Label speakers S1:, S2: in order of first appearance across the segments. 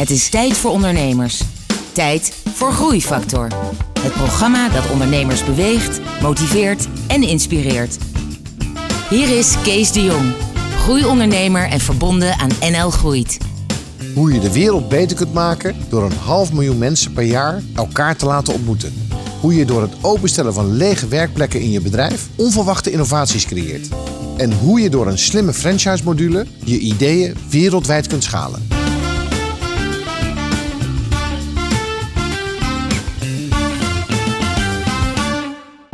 S1: Het is tijd voor ondernemers. Tijd voor Groeifactor. Het programma dat ondernemers beweegt, motiveert en inspireert. Hier is Kees de Jong, groeiondernemer en verbonden aan NL Groeit.
S2: Hoe je de wereld beter kunt maken door een half miljoen mensen per jaar elkaar te laten ontmoeten. Hoe je door het openstellen van lege werkplekken in je bedrijf onverwachte innovaties creëert. En hoe je door een slimme franchise-module je ideeën wereldwijd kunt schalen.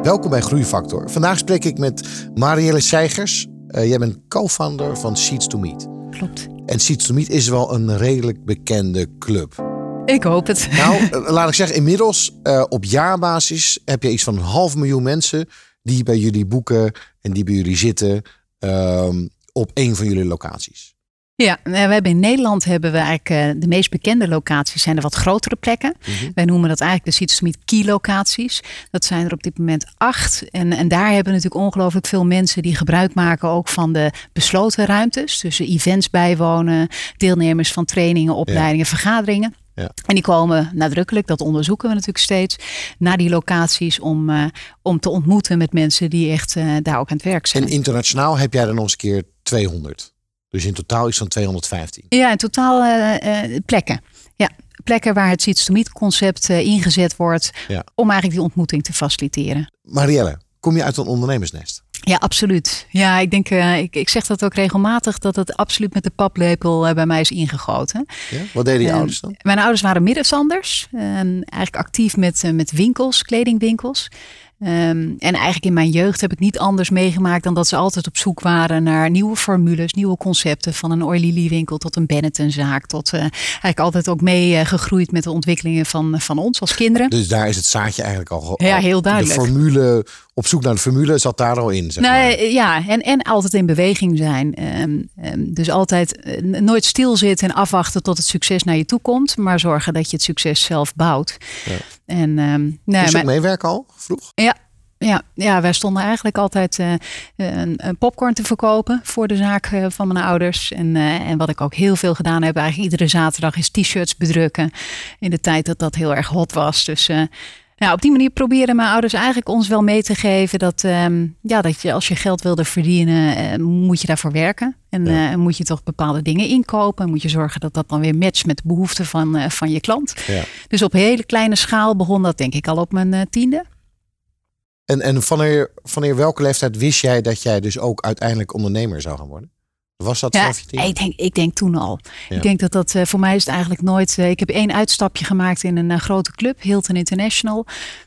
S2: Welkom bij Groeifactor. Vandaag spreek ik met Marielle Seigers. Uh, jij bent co-founder van Seeds to Meet.
S3: Klopt.
S2: En Seeds to Meet is wel een redelijk bekende club.
S3: Ik hoop het.
S2: Nou, uh, laat ik zeggen, inmiddels uh, op jaarbasis heb je iets van een half miljoen mensen die bij jullie boeken en die bij jullie zitten um, op een van jullie locaties.
S3: Ja, we hebben in Nederland hebben we eigenlijk uh, de meest bekende locaties zijn de wat grotere plekken. Mm -hmm. Wij noemen dat eigenlijk de Seeds key locaties. Dat zijn er op dit moment acht. En, en daar hebben natuurlijk ongelooflijk veel mensen die gebruik maken ook van de besloten ruimtes. Dus events bijwonen, deelnemers van trainingen, opleidingen, ja. vergaderingen. Ja. En die komen nadrukkelijk, dat onderzoeken we natuurlijk steeds, naar die locaties om, uh, om te ontmoeten met mensen die echt uh, daar ook aan het werk zijn.
S2: En internationaal heb jij er nog eens een keer 200. Dus in totaal is van 215.
S3: Ja, in totaal uh, plekken. Ja, plekken waar het Seeds to Meet concept ingezet wordt ja. om eigenlijk die ontmoeting te faciliteren.
S2: Marielle, kom je uit een ondernemersnest?
S3: Ja, absoluut. Ja, ik denk, uh, ik, ik zeg dat ook regelmatig, dat het absoluut met de paplepel uh, bij mij is ingegoten.
S2: Ja? Wat deden je uh, ouders dan?
S3: Mijn ouders waren middenstanders. eigenlijk actief met, met winkels, kledingwinkels. Um, en eigenlijk in mijn jeugd heb ik niet anders meegemaakt dan dat ze altijd op zoek waren naar nieuwe formules, nieuwe concepten. Van een Oilili winkel tot een Benetton-zaak. Tot uh, eigenlijk altijd ook meegegroeid uh, met de ontwikkelingen van, van ons als kinderen.
S2: Dus daar is het zaadje eigenlijk al. al
S3: ja, heel duidelijk.
S2: De formule, op zoek naar de formule zat daar al in. Zeg
S3: nee,
S2: maar.
S3: Ja, en, en altijd in beweging zijn. Um, um, dus altijd uh, nooit stilzitten en afwachten tot het succes naar je toe komt. Maar zorgen dat je het succes zelf bouwt.
S2: Ja.
S3: En, um, nee,
S2: Moest je ook meewerken al vroeg?
S3: Ja, ja, ja, wij stonden eigenlijk altijd uh, een, een, popcorn te verkopen voor de zaak uh, van mijn ouders. En, uh, en wat ik ook heel veel gedaan heb, eigenlijk iedere zaterdag is t-shirts bedrukken. In de tijd dat dat heel erg hot was. Dus nou, op die manier proberen mijn ouders eigenlijk ons wel mee te geven dat, um, ja, dat je als je geld wilde verdienen, moet je daarvoor werken. En ja. moet je toch bepaalde dingen inkopen. Moet je zorgen dat dat dan weer matcht met de behoeften van, van je klant.
S2: Ja.
S3: Dus op hele kleine schaal begon dat denk ik al op mijn tiende.
S2: En, en vanneer, vanneer welke leeftijd wist jij dat jij dus ook uiteindelijk ondernemer zou gaan worden? Was dat
S3: ja, ik denk, ik denk toen al. Ja. Ik denk dat dat uh, voor mij is het eigenlijk nooit. Uh, ik heb één uitstapje gemaakt in een uh, grote club, Hilton International.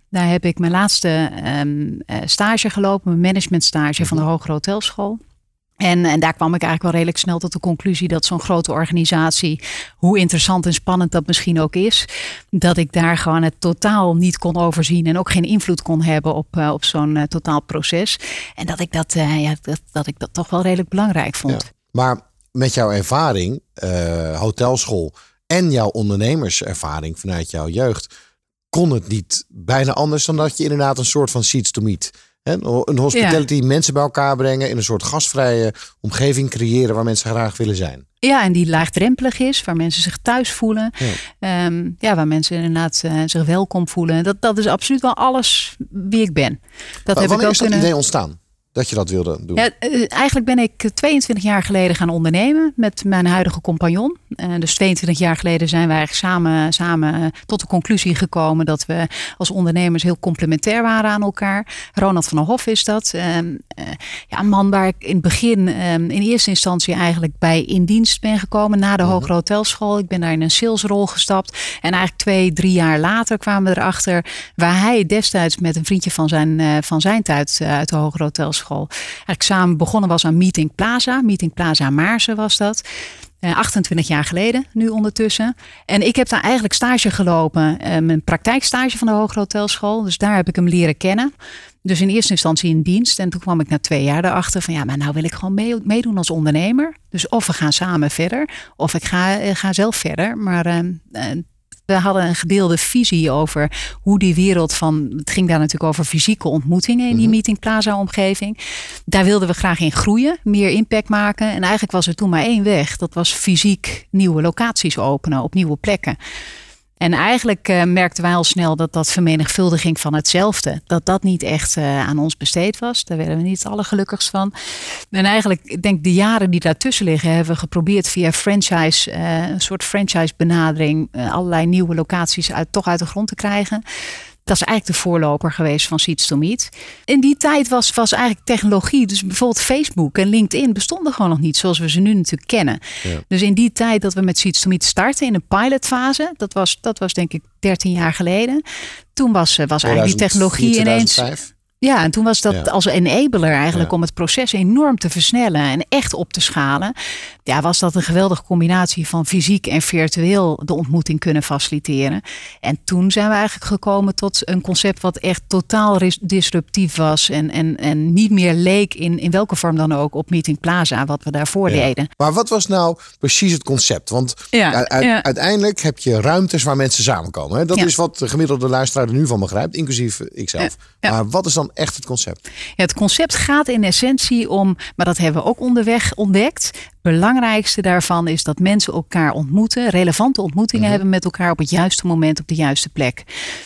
S3: Daar heb ik mijn laatste um, stage gelopen, mijn managementstage van de Hogere Hotelschool. En, en, daar kwam ik eigenlijk wel redelijk snel tot de conclusie dat zo'n grote organisatie, hoe interessant en spannend dat misschien ook is, dat ik daar gewoon het totaal niet kon overzien en ook geen invloed kon hebben op, op zo'n uh, totaal proces. En dat ik dat, uh, ja, dat, dat ik dat toch wel redelijk belangrijk vond.
S2: Ja. Maar met jouw ervaring, hotelschool en jouw ondernemerservaring vanuit jouw jeugd, kon het niet bijna anders dan dat je inderdaad een soort van seats to meet een hospitality, ja. mensen bij elkaar brengen in een soort gastvrije omgeving creëren waar mensen graag willen zijn.
S3: Ja, en die laagdrempelig is, waar mensen zich thuis voelen. Ja, um, ja waar mensen inderdaad uh, zich welkom voelen. Dat, dat is absoluut wel alles wie ik ben. Dat
S2: maar,
S3: heb ik ook
S2: is dat
S3: kunnen...
S2: idee ontstaan? Dat je dat wilde doen?
S3: Ja, eigenlijk ben ik 22 jaar geleden gaan ondernemen met mijn huidige compagnon. Uh, dus 22 jaar geleden zijn wij eigenlijk samen, samen tot de conclusie gekomen dat we als ondernemers heel complementair waren aan elkaar. Ronald van der Hof is dat. Uh, ja, een man waar ik in het begin in eerste instantie eigenlijk bij in dienst ben gekomen na de
S2: Mhm.
S3: Hogere Hotelschool. Ik ben daar in een salesrol gestapt. En eigenlijk twee, drie jaar later kwamen we erachter waar hij destijds met een vriendje van zijn, van zijn tijd uit de Hogere Hotelschool school. Eigenlijk samen begonnen was aan Meeting Plaza. Meeting Plaza Maarsen was dat. Uh, 28 jaar geleden, nu ondertussen. En ik heb daar eigenlijk stage gelopen. Uh, mijn praktijkstage van de Hogere Hotelschool. Dus daar heb ik hem leren kennen. Dus in eerste instantie in dienst. En toen kwam ik na twee jaar erachter van ja, maar nou wil ik gewoon mee, meedoen als ondernemer. Dus of we gaan samen verder, of ik ga, uh, ga zelf verder. Maar uh, We hadden een gedeelde visie over hoe die wereld van. Het ging daar natuurlijk over fysieke ontmoetingen in die meeting plaza omgeving. Daar wilden we graag in groeien, meer impact maken. En eigenlijk was er toen maar één weg. Dat was fysiek nieuwe locaties openen op nieuwe plekken. En eigenlijk uh, merkten wij al snel dat dat vermenigvuldiging van hetzelfde, dat dat niet echt uh, aan ons besteed was. Daar werden we niet alle gelukkigst van. En eigenlijk, ik denk de jaren die daartussen liggen, hebben we geprobeerd via franchise, uh, een soort franchise benadering, allerlei nieuwe locaties uit, toch uit de grond te krijgen. Dat is eigenlijk de voorloper geweest van Seeds to Meet. In die tijd was, was eigenlijk technologie, dus bijvoorbeeld Facebook en LinkedIn bestonden gewoon nog niet zoals we ze nu natuurlijk kennen. Ja. Dus in die tijd dat we met Seeds to Meet starten in een pilotfase, dat was, dat was denk ik 13 jaar geleden. Toen was, was eigenlijk die technologie 2005. ineens. Ja, en toen was dat als enabler eigenlijk om het proces enorm te versnellen en echt op te schalen. Ja, was dat een geweldige combinatie van fysiek en virtueel de ontmoeting kunnen faciliteren. En toen zijn we eigenlijk gekomen tot een concept wat echt totaal disruptief was en, en, en niet meer leek in, in welke vorm dan ook op Meeting Plaza, wat we daarvoor deden.
S2: Maar wat was nou precies het concept? Want uiteindelijk heb je ruimtes waar mensen samenkomen. Hè? Dat is wat de gemiddelde luisteraar er nu van begrijpt, inclusief ikzelf. Maar wat is dan echt het concept?
S3: Ja, het concept gaat in essentie om, maar dat hebben we ook onderweg ontdekt, belangrijkste daarvan is dat mensen elkaar ontmoeten, relevante ontmoetingen mhm. hebben met elkaar op het juiste moment op de juiste plek.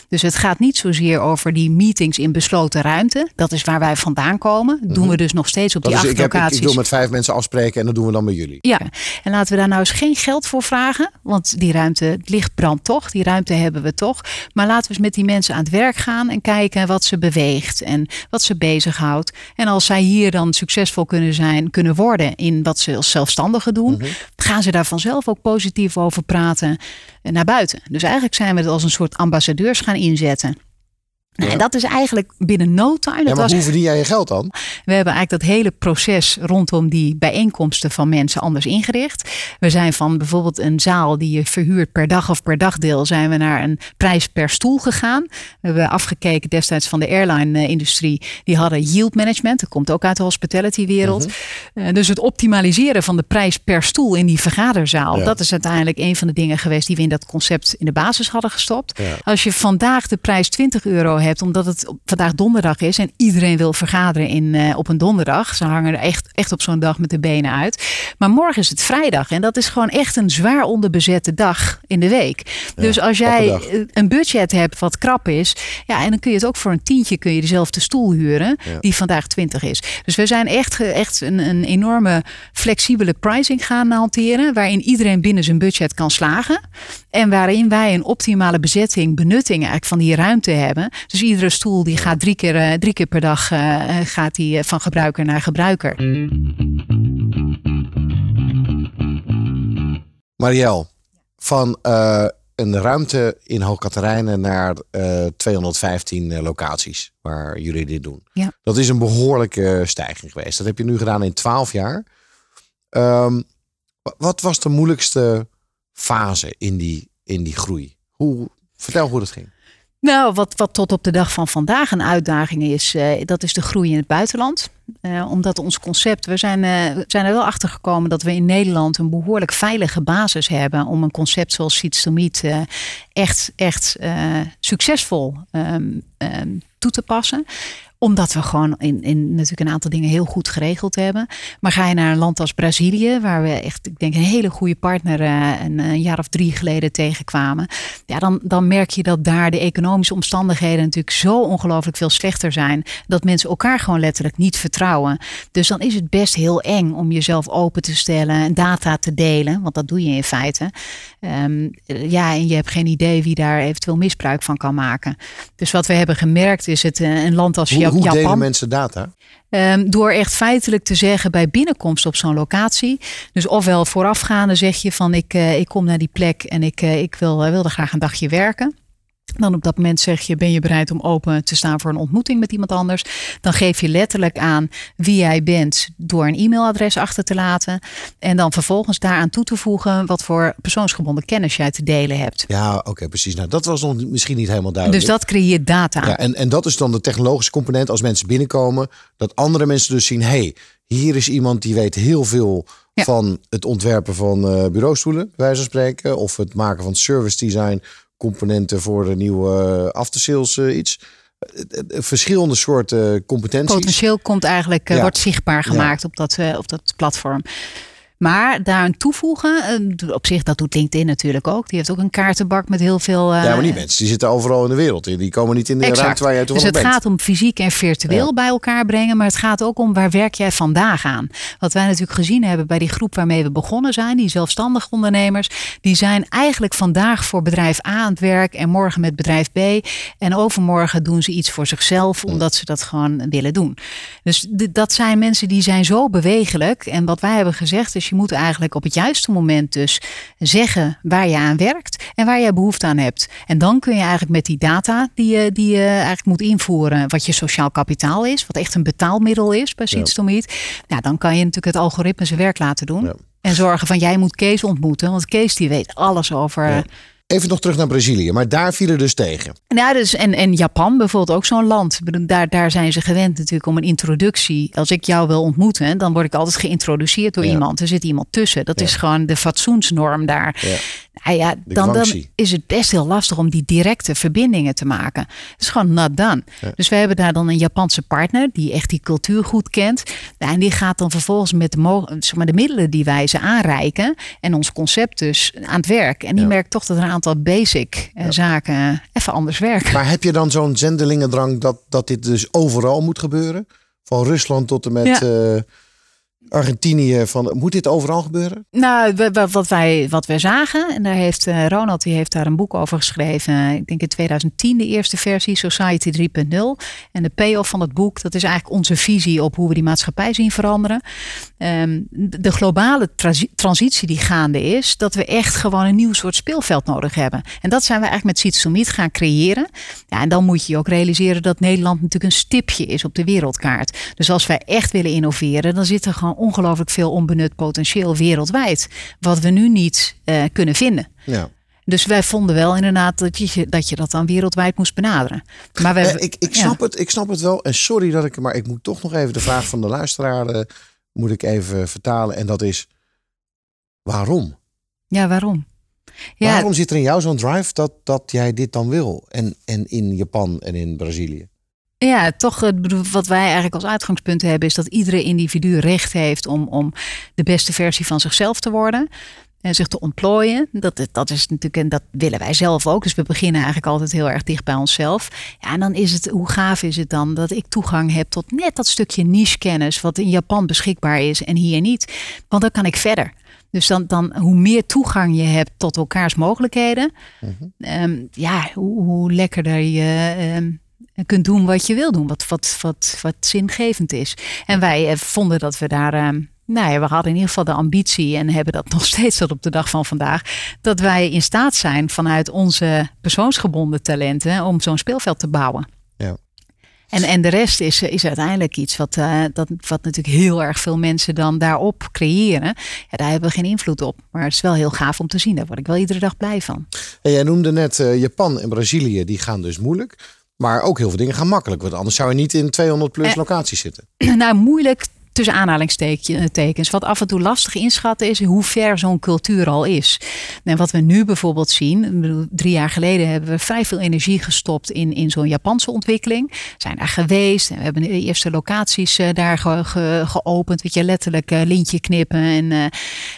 S3: Dus het gaat niet zozeer over die meetings in besloten ruimte. Dat is waar wij vandaan komen. Dat doen we mhm. dus nog steeds op die acht locaties.
S2: Ik, ik wil met vijf mensen afspreken en dat doen we dan bij jullie.
S3: Ja, en laten we daar nou eens geen geld voor vragen. Want die ruimte, het licht brandt toch. Die ruimte hebben we toch. Maar laten we eens met die mensen aan het werk gaan en kijken wat ze beweegt en wat ze bezighoudt. En als zij hier dan succesvol kunnen zijn, kunnen worden in wat ze zelf zelfstandigen doen, mhm. gaan ze daar vanzelf ook positief over praten naar buiten. Dus eigenlijk zijn we het als een soort ambassadeurs gaan inzetten. En dat is eigenlijk binnen no time.
S2: Ja, maar was, hoe verdien jij je geld dan?
S3: We hebben eigenlijk dat hele proces rondom die bijeenkomsten van mensen anders ingericht. We zijn van bijvoorbeeld een zaal die je verhuurt per dag of per dagdeel, zijn we naar een prijs per stoel gegaan. We hebben afgekeken destijds van de airline-industrie. Die hadden yield management. Dat komt ook uit de hospitality-wereld. Mhm. Eh, dus het optimaliseren van de prijs per stoel in die vergaderzaal. Dat is uiteindelijk een van de dingen geweest die we in dat concept in de basis hadden gestopt. Als je vandaag de prijs 20 euro hebt, omdat het vandaag donderdag is en iedereen wil vergaderen in, uh, op een donderdag. Ze hangen er echt, echt op zo'n dag met de benen uit. Maar morgen is het vrijdag en dat is gewoon echt een zwaar onderbezette dag in de week. dus als jij eh, een budget hebt wat krap is, ja, en dan kun je het ook voor een tientje kun je dezelfde stoel huren die vandaag 20 is. Dus we zijn echt, echt een, een enorme flexibele pricing gaan hanteren, waarin iedereen binnen zijn budget kan slagen. En waarin wij een optimale bezetting, benutting eigenlijk van die ruimte hebben. Dus iedere stoel die gaat drie keer, uh, drie keer per dag uh, gaat die, van gebruiker naar gebruiker.
S2: Marielle, van uh, een ruimte in Hoogkaterijnen naar 215 locaties waar jullie dit doen.
S3: Ja.
S2: Dat is een behoorlijke stijging geweest. Dat heb je nu gedaan in 12 jaar. Um, wat was de moeilijkste fase in die, in die groei? Hoe, vertel hoe dat ging.
S3: Nou, wat, wat tot op de dag van vandaag een uitdaging is, uh, dat is de groei in het buitenland. Uh, omdat ons concept, we zijn, uh, zijn er wel achter gekomen dat we in Nederland een behoorlijk veilige basis hebben om een concept zoals Seeds to echt, echt succesvol um, um, toe te passen omdat we gewoon in, in natuurlijk een aantal dingen heel goed geregeld hebben. Maar ga je naar een land als Brazilië, waar we echt, ik denk, een hele goede partner uh, een, jaar of drie geleden tegenkwamen. Ja, dan, dan merk je dat daar de economische omstandigheden natuurlijk zo ongelooflijk veel slechter zijn. Dat mensen elkaar gewoon letterlijk niet vertrouwen. Dus dan is het best heel eng om jezelf open te stellen en data te delen. Want dat doe je in feite. Um, ja, en je hebt geen idee wie daar eventueel misbruik van kan maken. Dus wat we hebben gemerkt is het eh, een land als
S2: Japan hoe delen mensen data?
S3: Um, door echt feitelijk te zeggen bij binnenkomst op zo'n locatie. Dus ofwel voorafgaande zeg je van ik, uh, ik kom naar die plek en ik, uh, ik wil, uh, wil er graag een dagje werken. Dan op dat moment zeg je, ben je bereid om open te staan voor een ontmoeting met iemand anders? Dan geef je letterlijk aan wie jij bent door een e-mailadres achter te laten. En dan vervolgens daaraan toe te voegen wat voor persoonsgebonden kennis jij te delen hebt.
S2: Ja, oké, precies. Nou, dat was nog misschien niet helemaal duidelijk.
S3: Dus dat creëert data.
S2: Ja, en, en dat is dan de technologische component als mensen binnenkomen. Dat andere mensen dus zien, hey, hier is iemand die weet heel veel van het ontwerpen van uh, bureaustoelen, bij wijze van spreken. Of het maken van service design componenten voor de nieuwe after sales iets verschillende soorten competenties.
S3: Potentieel komt eigenlijk, wordt zichtbaar gemaakt op, dat, op dat platform. Maar daaraan toevoegen, eh, op zich dat doet LinkedIn natuurlijk ook. Die heeft ook een kaartenbak met heel veel.
S2: Uh, ja, maar die mensen die zitten overal in de wereld. Die komen niet in de ruimte waar jij
S3: Dus het
S2: bent.
S3: gaat om fysiek en virtueel bij elkaar brengen. Maar het gaat ook om waar werk jij vandaag aan. Wat wij natuurlijk gezien hebben bij die groep waarmee we begonnen zijn. Die zelfstandig ondernemers. Die zijn eigenlijk vandaag voor bedrijf A aan het werk. En morgen met bedrijf B. En overmorgen doen ze iets voor zichzelf. Omdat ze dat gewoon willen doen. Dus dat zijn mensen die zijn zo bewegelijk. En wat wij hebben gezegd is je moet eigenlijk op het juiste moment dus zeggen waar je aan werkt en waar je behoefte aan hebt. En dan kun je eigenlijk met die data die je, die je eigenlijk moet invoeren, wat je sociaal kapitaal is, wat echt een betaalmiddel is bij Seeds ja. Nou, dan kan je natuurlijk het algoritme zijn werk laten doen. En zorgen van jij moet Kees ontmoeten, want Kees die weet alles over.
S2: Even nog terug naar Brazilië, maar daar vielen dus tegen.
S3: Ja, dus en, en Japan bijvoorbeeld ook zo'n land. Daar, daar zijn ze gewend natuurlijk om een introductie. Als ik jou wil ontmoeten, dan word ik altijd geïntroduceerd door iemand. Er zit iemand tussen. Dat is gewoon de fatsoensnorm daar. Ja. Nou ja, dan, dan is het best heel lastig om die directe verbindingen te maken. Het is gewoon not done. Dus we hebben daar dan een Japanse partner die echt die cultuur goed kent. En die gaat dan vervolgens met de, zeg maar, de middelen die wij ze aanreiken en ons concept dus aan het werk. En die merkt toch dat er een aantal basic eh, zaken even anders werken.
S2: Maar heb je dan zo'n zendelingendrang dat, dat dit dus overal moet gebeuren? Van Rusland tot en met... Uh, Argentinië, van, moet dit overal gebeuren?
S3: Nou, wat wij, wat wij zagen, en daar heeft uh, Ronald die heeft daar een boek over geschreven. Ik denk in 2010 de eerste versie, Society 3.0. En de payoff van het boek, dat is eigenlijk onze visie op hoe we die maatschappij zien veranderen. Um, de globale transitie die gaande is, dat we echt gewoon een nieuw soort speelveld nodig hebben. En dat zijn we eigenlijk met Meet gaan creëren. Ja, en dan moet je ook realiseren dat Nederland natuurlijk een stipje is op de wereldkaart. Dus als wij echt willen innoveren, dan zit er gewoon ongelooflijk veel onbenut potentieel wereldwijd. Wat we nu niet uh, kunnen vinden. Ja. Dus wij vonden wel inderdaad dat je, dat je dat dan wereldwijd moest benaderen. Maar
S2: eh, ik, ik, snap het, ik snap het wel. En sorry dat ik, maar ik moet toch nog even de vraag van de luisteraar uh, moet ik even vertalen. En dat is waarom?
S3: Ja, waarom?
S2: Ja. Waarom zit er in jou zo'n drive dat, dat jij dit dan wil? En, en in Japan en in Brazilië?
S3: Ja, toch wat wij eigenlijk als uitgangspunt hebben is dat iedere individu recht heeft om, om de beste versie van zichzelf te worden. En zich te ontplooien. Dat, dat is natuurlijk, en dat willen wij zelf ook. Dus we beginnen eigenlijk altijd heel erg dicht bij onszelf. Ja, en dan is het, hoe gaaf is het dan dat ik toegang heb tot net dat stukje niche kennis. wat in Japan beschikbaar is en hier niet. Want dan kan ik verder. Dus dan, dan hoe meer toegang je hebt tot elkaars mogelijkheden, mm ja, hoe, hoe lekkerder je. Um, en kunt doen wat je wil doen, wat, wat, wat, wat zingevend is. En wij eh, vonden dat we daar. Uh, nou ja, we hadden in ieder geval de ambitie en hebben dat nog steeds tot op de dag van vandaag. Dat wij in staat zijn vanuit onze persoonsgebonden talenten om zo'n speelveld te bouwen. Ja. En, en de rest is, is uiteindelijk iets wat, uh, dat, wat natuurlijk heel erg veel mensen dan daarop creëren. Ja, daar hebben we geen invloed op. Maar het is wel heel gaaf om te zien. Daar word ik wel iedere dag blij van.
S2: En jij noemde net uh, Japan en Brazilië, die gaan dus moeilijk. Maar ook heel veel dingen gaan makkelijk. Want anders zou je niet in 200 plus eh, locaties zitten.
S3: Nou, moeilijk tussen aanhalingstekens. Wat af en toe lastig inschatten is hoe ver zo'n cultuur al is. En wat we nu bijvoorbeeld zien, drie jaar geleden hebben we vrij veel energie gestopt in, in zo'n Japanse ontwikkeling. We zijn daar geweest en we hebben de eerste locaties uh, daar ge, geopend. Weet je, letterlijk uh, lintje knippen. En, uh,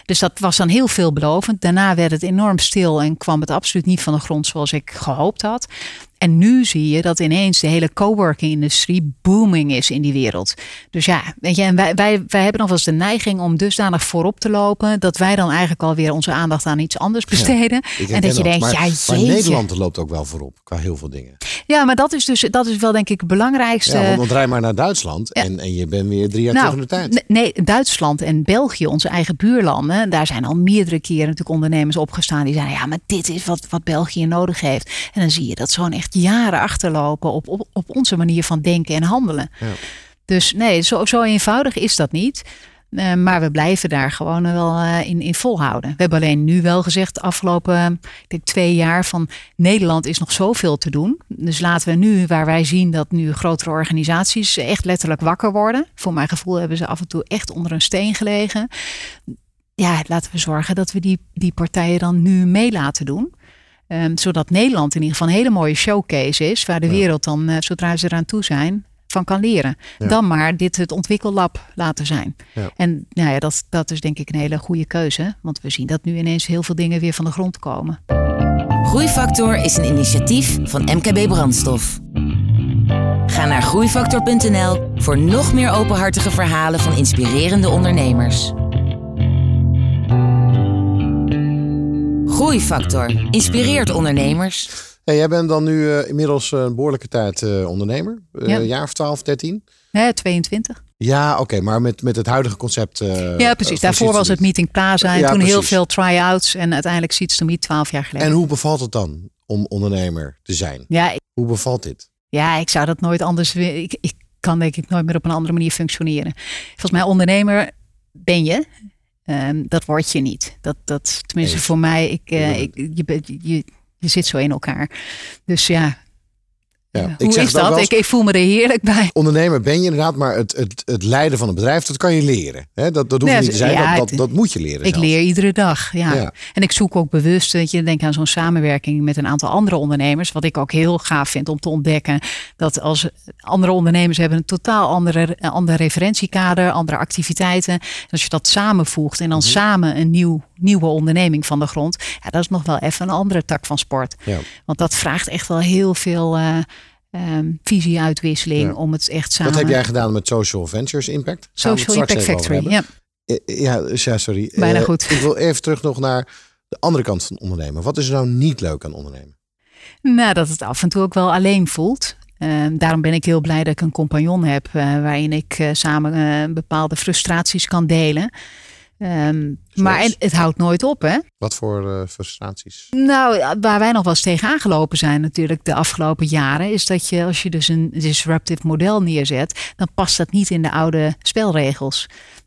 S3: dus dat was dan heel veelbelovend. Daarna werd het enorm stil en kwam het absoluut niet van de grond zoals ik gehoopt had. En nu zie je dat ineens de hele coworking industrie booming is in die wereld. Dus ja, weet je, en wij, wij, wij hebben nog wel eens de neiging om dusdanig voorop te lopen. dat wij dan eigenlijk alweer onze aandacht aan iets anders besteden. en dat je denkt,
S2: maar,
S3: ja, jeetje.
S2: Maar Nederland loopt ook wel voorop qua heel veel dingen.
S3: Ja, maar dat is dus dat is wel denk ik het belangrijkste.
S2: Ja, want rij maar naar Duitsland en, en je bent weer drie jaar nou, tegen de tijd.
S3: Nee, Duitsland en België, onze eigen buurlanden. Daar zijn al meerdere keren natuurlijk ondernemers opgestaan die zeiden, ja, maar dit is wat, wat België nodig heeft. En dan zie je dat zo'n echt jaren achterlopen op, op, op onze manier van denken en handelen. Ja. Dus nee, zo, zo eenvoudig is dat niet. Uh, maar we blijven daar gewoon wel uh, in, in volhouden. We hebben alleen nu wel gezegd, de afgelopen ik denk twee jaar, van Nederland is nog zoveel te doen. Dus laten we nu, waar wij zien dat nu grotere organisaties echt letterlijk wakker worden. Voor mijn gevoel hebben ze af en toe echt onder een steen gelegen. Ja, laten we zorgen dat we die, die partijen dan nu mee laten doen. Ehm, zodat Nederland in ieder geval een hele mooie showcase is, waar de wereld dan, uh, zodra ze eraan toe zijn, van kan leren. Dan maar dit het ontwikkellab laten zijn. Ja. En nou ja, dat, dat is denk ik een hele goede keuze. Want we zien dat nu ineens heel veel dingen weer van de grond komen.
S1: Groeifactor is een initiatief van MKB Brandstof. Ga naar groeifactor.nl voor nog meer openhartige verhalen van inspirerende ondernemers. Groeifactor inspireert ondernemers.
S2: Hey, jij bent dan nu uh, inmiddels een behoorlijke tijd uh, ondernemer. Uh, ja. jaar of 12, 13?
S3: Nee, 22.
S2: Ja, oké, okay, maar met, met het huidige concept.
S3: ja, precies. Daarvoor was het Meeting Plaza en ja, toen precies. heel veel try-outs en uiteindelijk Seeds to Meet 12 jaar geleden.
S2: En hoe bevalt het dan om ondernemer te zijn?
S3: Ja, ik,
S2: hoe bevalt dit?
S3: Ja, ik zou dat nooit anders willen. Ik, ik kan denk ik nooit meer op een andere manier functioneren. Volgens mij ondernemer ben je. Um, dat word je niet. Dat, dat tenminste voor mij, ik, uh, ik, je, je, je zit zo in elkaar. Dus ja, ja, Hoe ik is dat? ik, ik, voel me er heerlijk bij.
S2: Ondernemer ben je inderdaad, maar het, het, het leiden van een bedrijf, dat kan je leren. Hè? Dat, dat hoeft niet te zijn, ja, dat, dat, dat, moet je leren.
S3: Ik leer iedere dag, ja. En ik zoek ook bewust, dat je denk aan zo'n samenwerking met een aantal andere ondernemers. Wat ik ook heel gaaf vind om te ontdekken. Dat als andere ondernemers hebben een totaal andere, ander referentiekader, andere activiteiten. Als je dat samenvoegt en dan mhm. samen een nieuw, nieuwe onderneming van de grond. Ja, dat is nog wel even een andere tak van sport. Want dat vraagt echt wel heel veel... Uh, um, visieuitwisseling om het echt samen...
S2: Wat heb jij gedaan met Social Ventures Impact?
S3: Social Impact Factory, ja.
S2: Ja, ja, sorry.
S3: Bijna uh, goed.
S2: Ik wil even terug nog naar de andere kant van ondernemen. Wat is er nou niet leuk aan ondernemen?
S3: Nou, dat het af en toe ook wel alleen voelt. Uh, daarom ben ik heel blij dat ik een compagnon heb uh, waarin ik samen bepaalde frustraties kan delen. Um, maar het, het, houdt nooit op, hè?
S2: Wat voor uh, frustraties?
S3: Nou, waar wij nog wel eens tegen aangelopen zijn natuurlijk de afgelopen jaren, is dat je als je dus een disruptive model neerzet, dan past dat niet in de oude spelregels.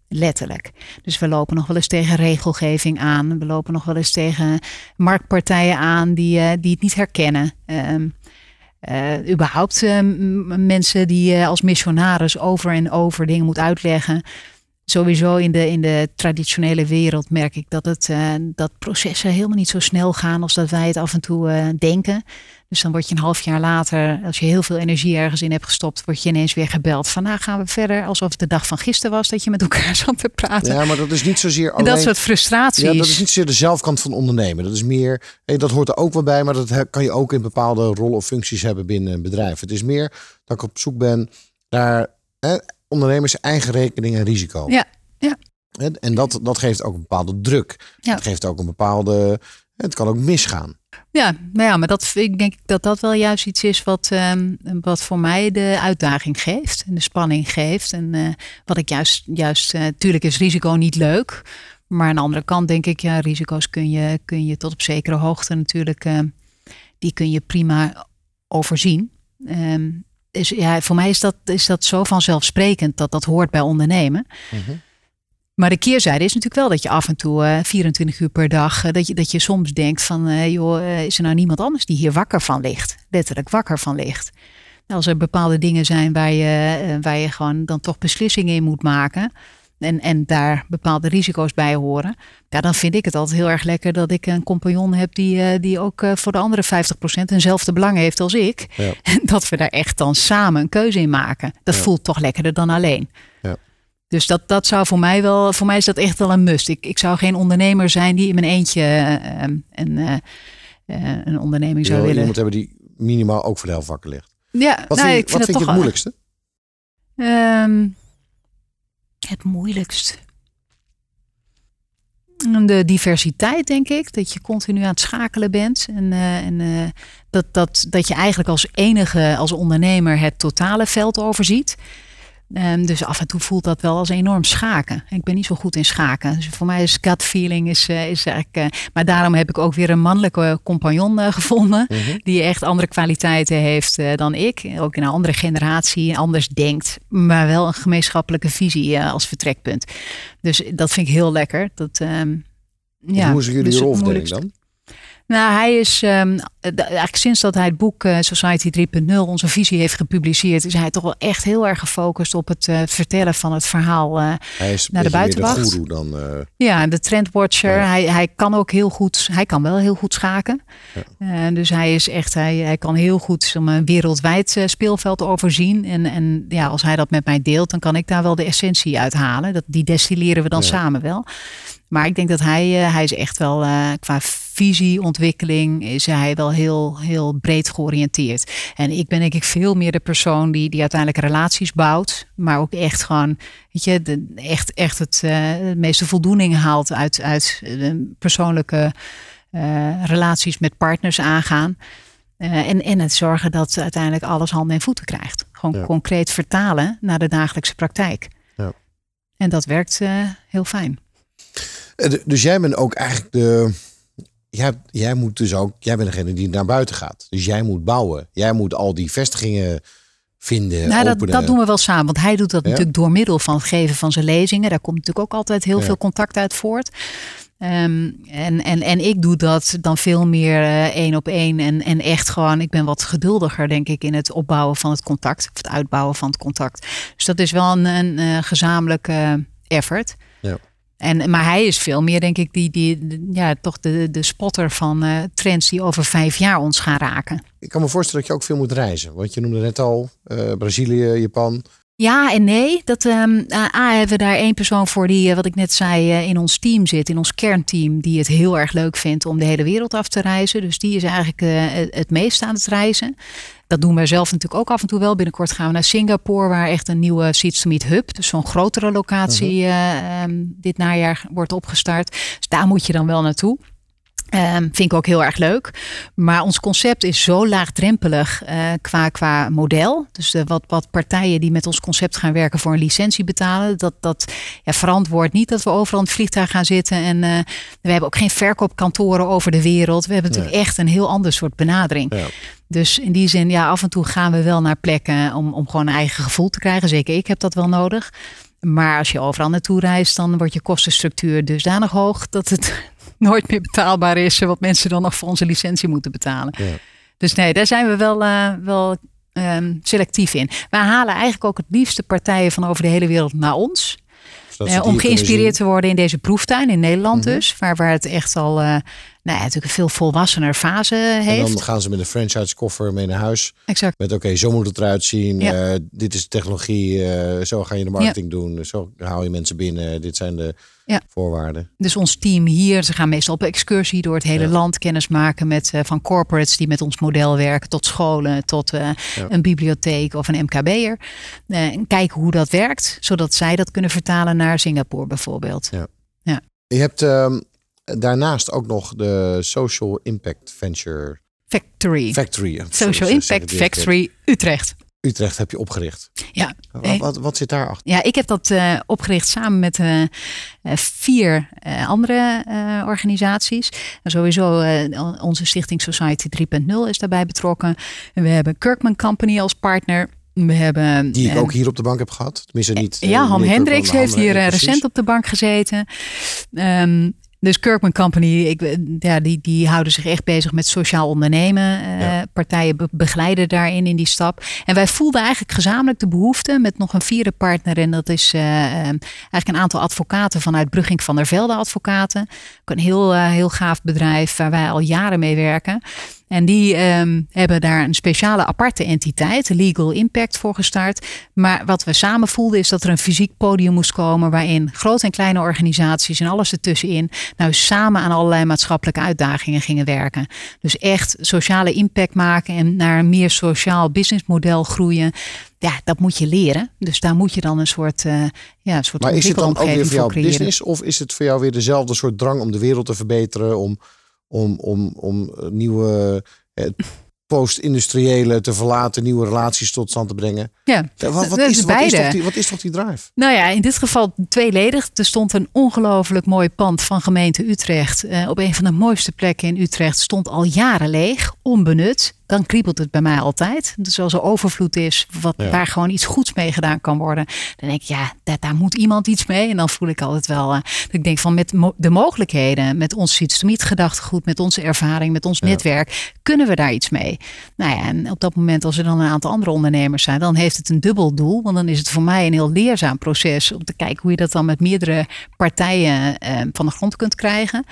S3: Letterlijk. Dus we lopen nog wel eens tegen regelgeving aan. We lopen nog wel eens tegen marktpartijen aan die, uh, die het niet herkennen. Um, uh, überhaupt uh, mensen die als missionaris over en over dingen moet uitleggen sowieso in de, in de traditionele wereld merk ik dat, het, uh, dat processen helemaal niet zo snel gaan als dat wij het af en toe uh, denken. Dus dan word je een half jaar later, als je heel veel energie ergens in hebt gestopt, word je ineens weer gebeld. Vandaag nou, gaan we verder, alsof het de dag van gisteren was dat je met elkaar zat te praten.
S2: Ja, maar dat is niet zozeer alleen...
S3: dat soort frustraties.
S2: Ja, dat is niet zozeer de zelfkant van ondernemen. Dat is meer, dat hoort er ook wel bij, maar dat kan je ook in bepaalde rollen of functies hebben binnen een bedrijf. Het is meer dat ik op zoek ben naar ondernemers eigen rekening en risico.
S3: Ja, ja.
S2: En dat, dat geeft ook een bepaalde druk. Ja. Het geeft ook een bepaalde. Het kan ook misgaan.
S3: Ja, nou ja, maar dat, ik denk dat dat wel juist iets is wat, um, wat voor mij de uitdaging geeft en de spanning geeft. En uh, wat ik juist, juist uh, tuurlijk is risico niet leuk. Maar aan de andere kant denk ik, ja, risico's kun je, kun je tot op zekere hoogte natuurlijk, uh, die kun je prima overzien. Um, dus ja, voor mij is dat, is dat zo vanzelfsprekend dat dat hoort bij ondernemen. Mhm. Maar de keerzijde is natuurlijk wel dat je af en toe uh, eh, 24 uur per dag, uh, dat, je, dat je soms denkt van, uh, joh, is er nou niemand anders die hier wakker van ligt? Letterlijk wakker van ligt. Als er bepaalde dingen zijn waar je, waar je gewoon dan toch beslissingen in moet maken. En, en daar bepaalde risico's bij horen. Ja, dan vind ik het altijd heel erg lekker dat ik een compagnon heb die, uh, die ook uh, voor de andere 50% eenzelfde belang heeft als ik. Ja. En dat we daar echt dan samen een keuze in maken. Dat ja. voelt toch lekkerder dan alleen. Ja. Dus dat, dat zou voor mij wel, voor mij is dat echt wel een must. Ik, ik zou geen ondernemer zijn die in mijn eentje uh, een, een onderneming zou willen.
S2: Iemand hebben die minimaal ook voor de helft wakker ligt.
S3: Ja,
S2: wat
S3: nou,
S2: vind,
S3: ik vind
S2: wat vind je het moeilijkste?
S3: Um, het moeilijkst? De diversiteit, denk ik. Dat je continu aan het schakelen bent. En, uh, en uh, dat, dat, dat je eigenlijk als enige, als ondernemer, het totale veld overziet. Um, dus af en toe voelt dat wel als enorm schaken. Ik ben niet zo goed in schaken. Dus voor mij is gut feeling is, uh, is eigenlijk. Uh, maar daarom heb ik ook weer een mannelijke compagnon uh, gevonden. Mm -hmm. Die echt andere kwaliteiten heeft dan ik. Ook in een andere generatie, anders denkt. Maar wel een gemeenschappelijke visie als vertrekpunt. Dus dat vind ik heel lekker. Dat, um,
S2: ja, hoe is jullie dus rolverdeling dan?
S3: Nou, hij is um, eigenlijk sinds dat hij het boek Society 3.0, onze visie, heeft gepubliceerd, is hij toch wel echt heel erg gefocust op het vertellen van het verhaal hij is naar de buitenwacht.
S2: De dan,
S3: Ja, de trendwatcher. Hij, hij kan ook heel goed, hij kan wel heel goed schaken. Ja. dus hij is echt, hij, hij kan heel goed een wereldwijd speelveld overzien. En, en ja, als hij dat met mij deelt, dan kan ik daar wel de essentie uithalen. Dat, die destilleren we dan samen wel. Maar ik denk dat hij, hij is echt wel qua visieontwikkeling is hij wel heel, heel breed georiënteerd. En ik ben denk ik veel meer de persoon die, die uiteindelijk relaties bouwt. Maar ook echt gewoon, weet je, de, echt, echt het uh, de meeste voldoening haalt uit, uit persoonlijke relaties met partners aangaan. en, en het zorgen dat uiteindelijk alles handen en voeten krijgt. Gewoon concreet vertalen naar de dagelijkse praktijk. Ja. En dat werkt heel fijn.
S2: Eh, dus jij bent ook eigenlijk de. Jij, jij moet dus ook. Jij bent degene die naar buiten gaat. Dus jij moet bouwen. Jij moet al die vestigingen vinden.
S3: Nou, dat, dat, doen we wel samen. Want hij doet dat natuurlijk door middel van het geven van zijn lezingen. Daar komt natuurlijk ook altijd heel veel contact uit voort. Um, en, en, en ik doe dat dan veel meer uh, één op één. En, en echt gewoon, ik ben wat geduldiger, denk ik, in het opbouwen van het contact. Of het uitbouwen van het contact. Dus dat is wel een, een uh, gezamenlijke effort. Ja. En, maar hij is veel meer, denk ik, die, die, ja, toch de, de spotter van uh, trends die over vijf jaar ons gaan raken.
S2: Ik kan me voorstellen dat je ook veel moet reizen. Want je noemde net al uh, Brazilië, Japan.
S3: Ja en nee. Dat, um, A, hebben we daar één persoon voor die, wat ik net zei, in ons team zit, in ons kernteam, die het heel erg leuk vindt om de hele wereld af te reizen. Dus die is eigenlijk het meest aan het reizen. Dat doen wij zelf natuurlijk ook af en toe wel. Binnenkort gaan we naar Singapore, waar echt een nieuwe Seeds to Meet Hub, dus zo'n grotere locatie, uh dit najaar wordt opgestart. Dus daar moet je dan wel naartoe. Um, vind ik ook heel erg leuk. Maar ons concept is zo laagdrempelig uh, qua, qua model. Dus de, wat, wat partijen die met ons concept gaan werken voor een licentie betalen. Dat, dat ja, verantwoord niet dat we overal in het vliegtuig gaan zitten. En uh, we hebben ook geen verkoopkantoren over de wereld. We hebben natuurlijk echt een heel ander soort benadering. Ja. Dus in die zin, ja, af en toe gaan we wel naar plekken om, om gewoon een eigen gevoel te krijgen. Zeker ik heb dat wel nodig. Maar als je overal naartoe reist, dan wordt je kostenstructuur dusdanig hoog dat het nooit meer betaalbaar is. Wat mensen dan nog voor onze licentie moeten betalen. Ja. Dus nee, daar zijn we wel, uh, wel um, selectief in. Wij halen eigenlijk ook het liefste partijen van over de hele wereld naar ons. Uh, om geïnspireerd te worden in deze proeftuin in Nederland mhm. dus. Waar, waar het echt al uh, nou ja, natuurlijk een veel volwassener fase heeft.
S2: En dan gaan ze met een franchise koffer mee naar huis.
S3: Exact.
S2: Met oké, zo moet het eruit zien. Ja. Uh, dit is de technologie. Zo ga je de marketing ja. doen. Zo haal je mensen binnen. Dit zijn de ja. voorwaarden.
S3: Dus ons team hier, ze gaan meestal op excursie door het hele land kennis maken met uh, van corporates die met ons model werken, tot scholen, tot een bibliotheek of een MKB'er. en kijken hoe dat werkt, zodat zij dat kunnen vertalen naar Singapore bijvoorbeeld. Ja.
S2: Ja. Je hebt um, daarnaast ook nog de Social Impact Venture
S3: Factory.
S2: Factory.
S3: Social Impact Factory Utrecht.
S2: Utrecht heb je opgericht.
S3: Ja.
S2: Wat, wat, wat zit daarachter?
S3: Ja, ik heb dat uh, opgericht samen met uh, vier uh, andere organisaties. En sowieso onze stichting Society 3.0 is daarbij betrokken. En we hebben Kirkman Company als partner. We hebben,
S2: Die ik ook hier op de bank heb gehad. Tenminste niet.
S3: ja, Han Hendricks heeft hier recent op de bank gezeten. Um, dus Kirkman Company, ik, ja, die, die houden zich echt bezig met sociaal ondernemen. Uh, Partijen begeleiden daarin in die stap. En wij voelden eigenlijk gezamenlijk de behoefte met nog een vierde partner. En dat is uh, eigenlijk een aantal advocaten vanuit Brugging van der Velde Advocaten. Ook een heel, heel gaaf bedrijf waar wij al jaren mee werken. En die um, hebben daar een speciale aparte entiteit, Legal Impact, voor gestart. Maar wat we samen voelden is dat er een fysiek podium moest komen waarin grote en kleine organisaties en alles ertussenin nou samen aan allerlei maatschappelijke uitdagingen gingen werken. Dus echt sociale impact maken en naar een meer sociaal businessmodel groeien. Ja, dat moet je leren. Dus daar moet je dan een soort, uh, ja, een soort
S2: Maar is het dan ook weer voor jouw business of is het voor jou weer dezelfde soort drang om de wereld te verbeteren, om om, om, om nieuwe eh, post-industriële te verlaten, nieuwe relaties tot stand te brengen.
S3: Ja,
S2: wat, wat, is, wat, is, toch die, wat is toch die drive?
S3: Nou ja, in dit geval tweeledig. Er stond een ongelooflijk mooi pand van gemeente Utrecht. Uh, op een van de mooiste plekken in Utrecht. Stond al jaren leeg, onbenut dan kriebelt het bij mij altijd. Dus als er overvloed is, wat, waar gewoon iets goeds mee gedaan kan worden, dan denk ik, ja, daar, daar moet iemand iets mee. En dan voel ik altijd wel, uh, dat ik denk van met de mogelijkheden, met ons systemiet gedachtegoed, met onze ervaring, met ons netwerk, kunnen we daar iets mee. Nou ja, en op dat moment, als er dan een aantal andere ondernemers zijn, dan heeft het een dubbel doel. Want dan is het voor mij een heel leerzaam proces om te kijken hoe je dat dan met meerdere partijen uh, van de grond kunt krijgen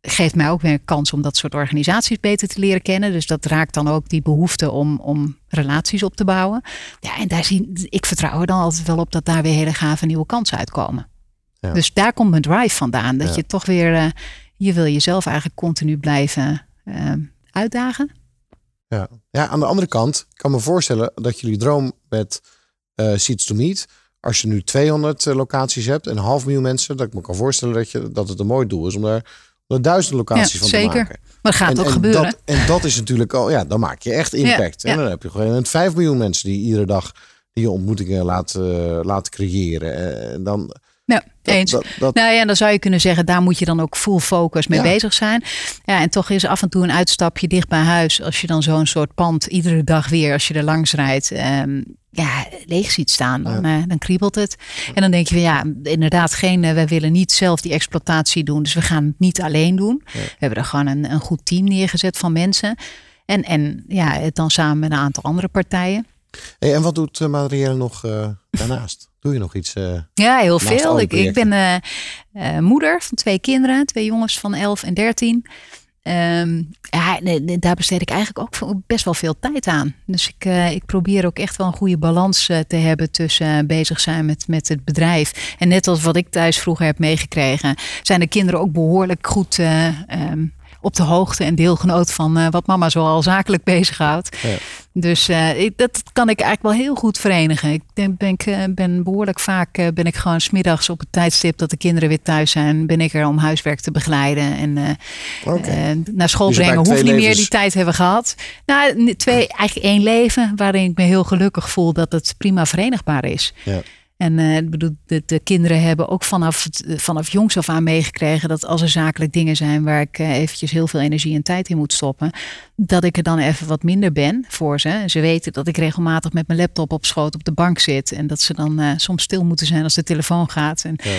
S3: geeft mij ook weer een kans om dat soort organisaties beter te leren kennen. Dus dat raakt dan ook die behoefte om, om relaties op te bouwen. Ja, en daar zie ik vertrouw er dan altijd wel op dat daar weer hele gave nieuwe kansen uitkomen. Ja. Dus daar komt mijn drive vandaan. Dat je toch weer, uh, je wil jezelf eigenlijk continu blijven uh, uitdagen.
S2: Ja. ja, aan de andere kant ik kan me voorstellen dat jullie droom met uh, Seeds to Meet als je nu 200 locaties hebt en een half miljoen mensen, dat ik me kan voorstellen dat, je, dat het een mooi doel is om daar er duizend locaties van
S3: zeker.
S2: te maken.
S3: Maar gaat
S2: en,
S3: ook
S2: en
S3: gebeuren.
S2: Dat, en dat is natuurlijk al, ja, dan maak je echt impact.
S3: Ja,
S2: en dan heb je gewoon 5 miljoen mensen die iedere dag die ontmoetingen laten, laten creëren. En dan.
S3: Ja, eens.
S2: Dat, dat,
S3: nou ja, dan zou je kunnen zeggen, daar moet je dan ook full focus mee bezig zijn. Ja, en toch is af en toe een uitstapje dicht bij huis. Als je dan zo'n soort pand iedere dag weer, als je er langs rijdt, um, ja, leeg ziet staan, dan, ja. uh, dan kriebelt het. En dan denk je van ja, inderdaad, geen, uh, wij willen niet zelf die exploitatie doen. Dus we gaan het niet alleen doen. Ja. We hebben er gewoon een, een goed team neergezet van mensen. En, en ja, het dan samen met een aantal andere partijen.
S2: Hey, en wat doet uh, Marielle nog daarnaast? Doe je nog iets?
S3: ja, heel veel. Ik, ik ben moeder van twee kinderen, twee jongens van 11 en 13. Um, ja, daar besteed ik eigenlijk ook best wel veel tijd aan. Dus ik, uh, ik probeer ook echt wel een goede balans uh, te hebben tussen uh, bezig zijn met, met het bedrijf. En net als wat ik thuis vroeger heb meegekregen, zijn de kinderen ook behoorlijk goed um, op de hoogte en deelgenoot van wat mama zoal zakelijk bezighoudt. Ja. Dus ik, dat kan ik eigenlijk wel heel goed verenigen. Ik denk, ben, ik, ben behoorlijk vaak ben ik gewoon smiddags op het tijdstip dat de kinderen weer thuis zijn, ben ik er om huiswerk te begeleiden. En okay. naar school
S2: dus
S3: brengen hoeft niet
S2: levens.
S3: meer. Die tijd hebben gehad. Nou, twee, eigenlijk één leven waarin ik me heel gelukkig voel dat het prima verenigbaar is.
S2: Ja.
S3: En uh, bedoel, de, de, kinderen hebben ook vanaf, vanaf jongs af aan meegekregen dat als er zakelijk dingen zijn waar ik uh, eventjes heel veel energie en tijd in moet stoppen, dat ik er dan even wat minder ben voor ze. En ze weten dat ik regelmatig met mijn laptop op schoot op de bank zit en dat ze dan uh, soms stil moeten zijn als de telefoon gaat. En,
S2: ja.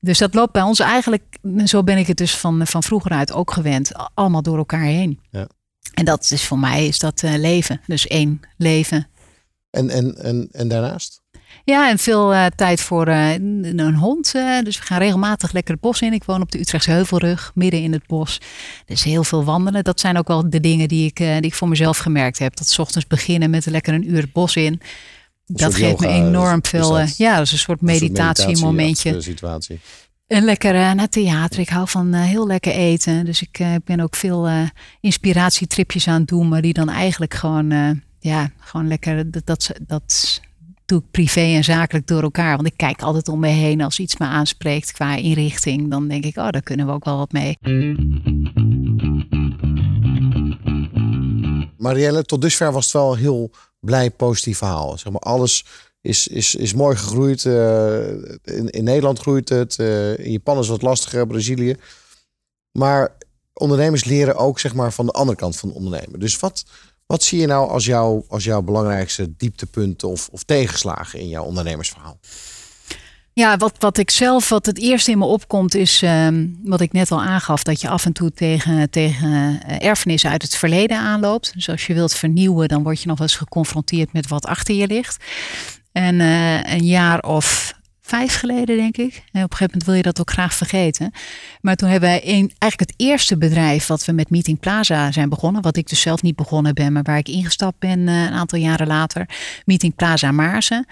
S3: Dus dat loopt bij ons eigenlijk, zo ben ik het dus van, van vroeger uit ook gewend, allemaal door elkaar heen.
S2: Ja.
S3: En dat is voor mij is dat leven. Dus één leven.
S2: En, en, en, en daarnaast?
S3: Ja, en veel uh, tijd voor uh, een hond. Uh, dus we gaan regelmatig lekker het bos in. Ik woon op de Utrechtse Heuvelrug, midden in het bos. Dus heel veel wandelen. Dat zijn ook wel de dingen die ik, die ik voor mezelf gemerkt heb. Dat 's ochtends beginnen met lekker een uur het bos in.
S2: Een
S3: dat geeft
S2: yoga,
S3: me enorm
S2: is
S3: veel.
S2: dat,
S3: ja, dat is een soort meditatiemomentje.
S2: Meditatie situatie.
S3: En lekker naar theater. Ik hou van heel lekker eten. Dus ik ben ook veel inspiratietripjes aan het doen. Maar die dan eigenlijk gewoon, ja, gewoon lekker dat, dat, dat doe privé en zakelijk door elkaar. Want ik kijk altijd om me heen als iets me aanspreekt qua inrichting. Dan denk ik, oh, daar kunnen we ook wel wat mee.
S2: Marielle, tot dusver was het wel een heel blij, positief verhaal. Zeg maar, alles is, is, is mooi gegroeid. Uh, in, in Nederland groeit het. Uh, in Japan is het wat lastiger, Brazilië. Maar ondernemers leren ook zeg maar, van de andere kant van ondernemen. Dus wat, wat zie je nou als, jou, als jouw belangrijkste dieptepunten of, of tegenslagen in jouw ondernemersverhaal?
S3: Ja, wat, wat ik zelf, wat het eerste in me opkomt, is um, wat ik net al aangaf: dat je af en toe tegen, tegen erfenissen uit het verleden aanloopt. Dus als je wilt vernieuwen, dan word je nog wel eens geconfronteerd met wat achter je ligt. En uh, een jaar of vijf geleden, denk ik. En op een gegeven moment wil je dat ook graag vergeten. Maar toen hebben wij een, eigenlijk het eerste bedrijf wat we met Meeting Plaza zijn begonnen. Wat ik dus zelf niet begonnen ben, maar waar ik ingestapt ben uh, een aantal jaren later. Meeting Plaza Maarsen.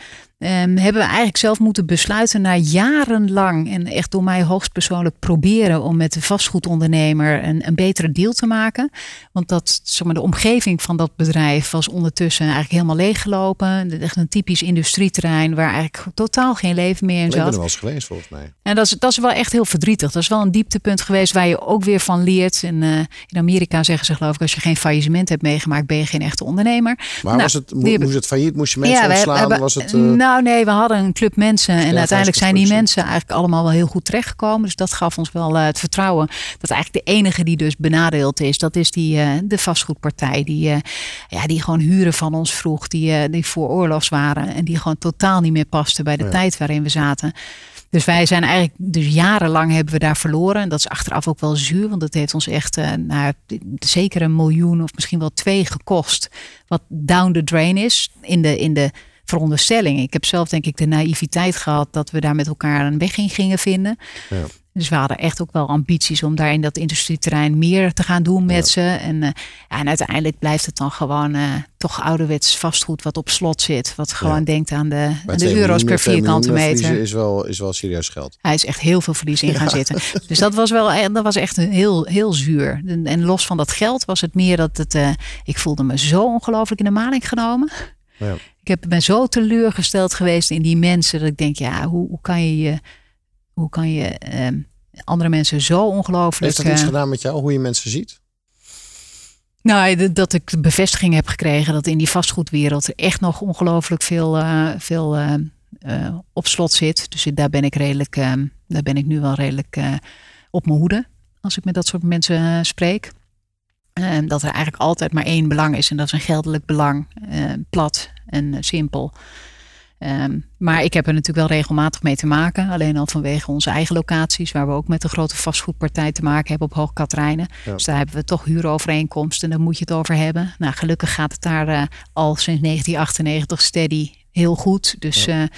S3: Um, hebben we eigenlijk zelf moeten besluiten na jarenlang en echt door mij hoogstpersoonlijk proberen om met de vastgoedondernemer een, een betere deal te maken. Want dat, zeg maar, de omgeving van dat bedrijf was ondertussen eigenlijk helemaal leeggelopen. Echt een typisch industrieterrein waar eigenlijk totaal geen leven meer in zat.
S2: Ik ben er wel eens geweest volgens mij.
S3: En dat is, dat is wel echt heel verdrietig. Dat is wel een dieptepunt geweest waar je ook weer van leert. En uh, in Amerika zeggen ze geloof ik, als je geen faillissement hebt meegemaakt, ben je geen echte ondernemer.
S2: Maar nou, was het, mo moest het failliet? Moest je mensen
S3: ja,
S2: ontslaan?
S3: Hebben,
S2: was het, uh...
S3: Nou, Nou, nee, we hadden een club mensen. En uiteindelijk zijn die mensen eigenlijk allemaal wel heel goed terechtgekomen. Dus dat gaf ons wel uh, het vertrouwen. Dat eigenlijk de enige die dus benadeeld is, dat is die, uh, de vastgoedpartij. Die, uh, ja, die gewoon huren van ons vroeg. Die, die voor oorlogs waren. En die gewoon totaal niet meer pasten bij de ja. tijd waarin we zaten. Dus wij zijn eigenlijk, dus jarenlang hebben we daar verloren. En dat is achteraf ook wel zuur, want dat heeft ons echt uh, nou, zeker een miljoen of misschien wel twee gekost. Wat down the drain is in de, in de veronderstelling. Ik heb zelf denk ik de naïviteit gehad dat we daar met elkaar een weg in gingen vinden. Ja. Dus we hadden echt ook wel ambities om daar in dat industrieterrein meer te gaan doen met ze. En, uh, ja, en uiteindelijk blijft het dan gewoon uh, toch ouderwets vastgoed wat op slot zit. Wat gewoon ja. denkt aan de, aan de euro's per vierkante meter.
S2: Is wel, is wel serieus geld.
S3: Hij is echt heel veel verlies in gaan zitten. Dus dat was wel eh, dat was echt heel, heel zuur. En, en los van dat geld was het meer dat het. Uh, ik voelde me zo ongelooflijk in de maling genomen. Ja. Ik heb, ben zo teleurgesteld geweest in die mensen. Dat ik denk, ja, hoe, hoe kan je je hoe kan je eh, andere mensen zo ongelooflijk...
S2: Heeft dat iets uh, gedaan met jou, hoe je mensen ziet?
S3: Nou, dat ik de bevestiging heb gekregen dat in die vastgoedwereld er echt nog ongelooflijk veel, uh, veel uh, uh, op slot zit. Dus daar ben ik redelijk, daar ben ik nu wel redelijk op mijn hoede als ik met dat soort mensen spreek. Dat er eigenlijk altijd maar één belang is en dat is een geldelijk belang, plat en simpel. Um, maar ik heb er natuurlijk wel regelmatig mee te maken. Alleen al vanwege onze eigen locaties, waar we ook met een grote vastgoedpartij te maken hebben op Hoog Katrijnen. Ja. Dus daar hebben we toch huurovereenkomsten en daar moet je het over hebben. Nou, gelukkig gaat het daar uh, al sinds 1998 steady heel goed. Dus ja.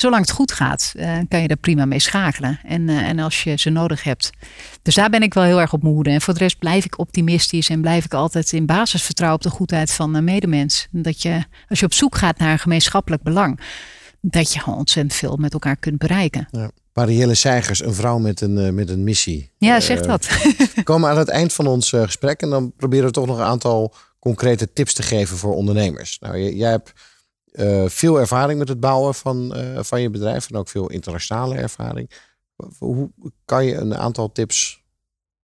S3: Zolang het goed gaat, uh, kan je daar prima mee schakelen. En, en als je ze nodig hebt. Dus daar ben ik wel heel erg op moede. En voor de rest blijf ik optimistisch en blijf ik altijd in basis vertrouwen op de goedheid van een medemens. Dat je, als je op zoek gaat naar een gemeenschappelijk belang dat je gewoon ontzettend veel met elkaar kunt bereiken. Ja.
S2: Marielle Seigers, een vrouw met een, met een missie.
S3: Ja, zeg dat.
S2: we komen aan het eind van ons gesprek en dan proberen we toch nog een aantal concrete tips te geven voor ondernemers. Nou, jij hebt veel ervaring met het bouwen van, van je bedrijf en ook veel internationale ervaring. Hoe kan je een aantal tips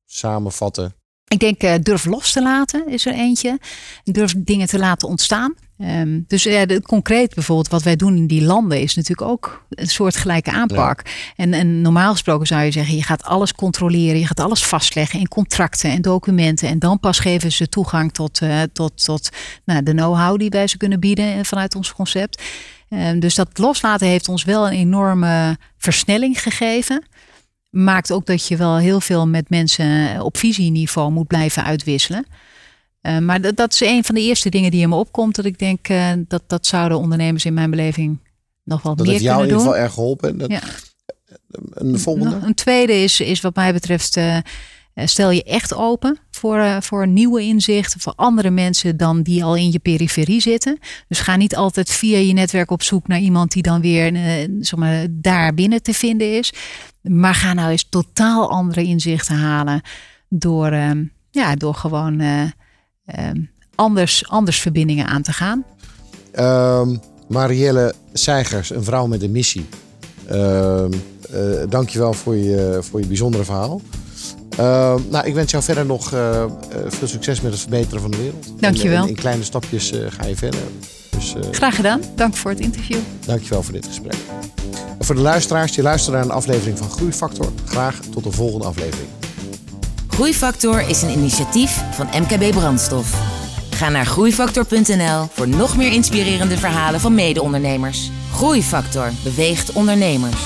S2: samenvatten?
S3: Ik denk durf los te laten is er eentje. Durf dingen te laten ontstaan. Um, dus ja, de, concreet bijvoorbeeld wat wij doen in die landen is natuurlijk ook een soort gelijke aanpak. Ja. En, en, normaal gesproken zou je zeggen, je gaat alles controleren, je gaat alles vastleggen in contracten en documenten. En dan pas geven ze toegang tot, uh, tot, tot nou, de know-how die wij ze kunnen bieden vanuit ons concept. Um, dus dat loslaten heeft ons wel een enorme versnelling gegeven maakt ook dat je wel heel veel met mensen op visieniveau moet blijven uitwisselen. Uh, maar dat, dat, is een van de eerste dingen die in me opkomt. Dat ik denk uh, dat dat zouden ondernemers in mijn beleving nog wel
S2: dat
S3: meer kunnen doen.
S2: Dat heeft jou in ieder geval erg geholpen. Dat, ja. Een volgende?
S3: Een tweede is, is wat mij betreft... Uh, stel je echt open voor, voor nieuwe inzichten, voor andere mensen dan die al in je periferie zitten. Dus ga niet altijd via je netwerk op zoek naar iemand die dan weer zeg maar, daar binnen te vinden is. Maar ga nou eens totaal andere inzichten halen door, ehm, ja, door gewoon um, anders, anders verbindingen aan te gaan.
S2: Um, Marielle Seigers, een vrouw met een missie. Uh, uh, dankjewel voor je, voor je bijzondere verhaal. Uh, nou, ik wens jou verder nog uh, veel succes met het verbeteren van de wereld.
S3: Dankjewel.
S2: En, in kleine stapjes ga je verder.
S3: Dus, Graag gedaan. Dank voor het interview.
S2: Dankjewel voor dit gesprek. En voor de luisteraars die luisteren naar een aflevering van Groeifactor, graag tot de volgende aflevering.
S1: Groeifactor is een initiatief van MKB Brandstof. Ga naar groeifactor.nl voor nog meer inspirerende verhalen van mede-ondernemers. Groeifactor beweegt ondernemers.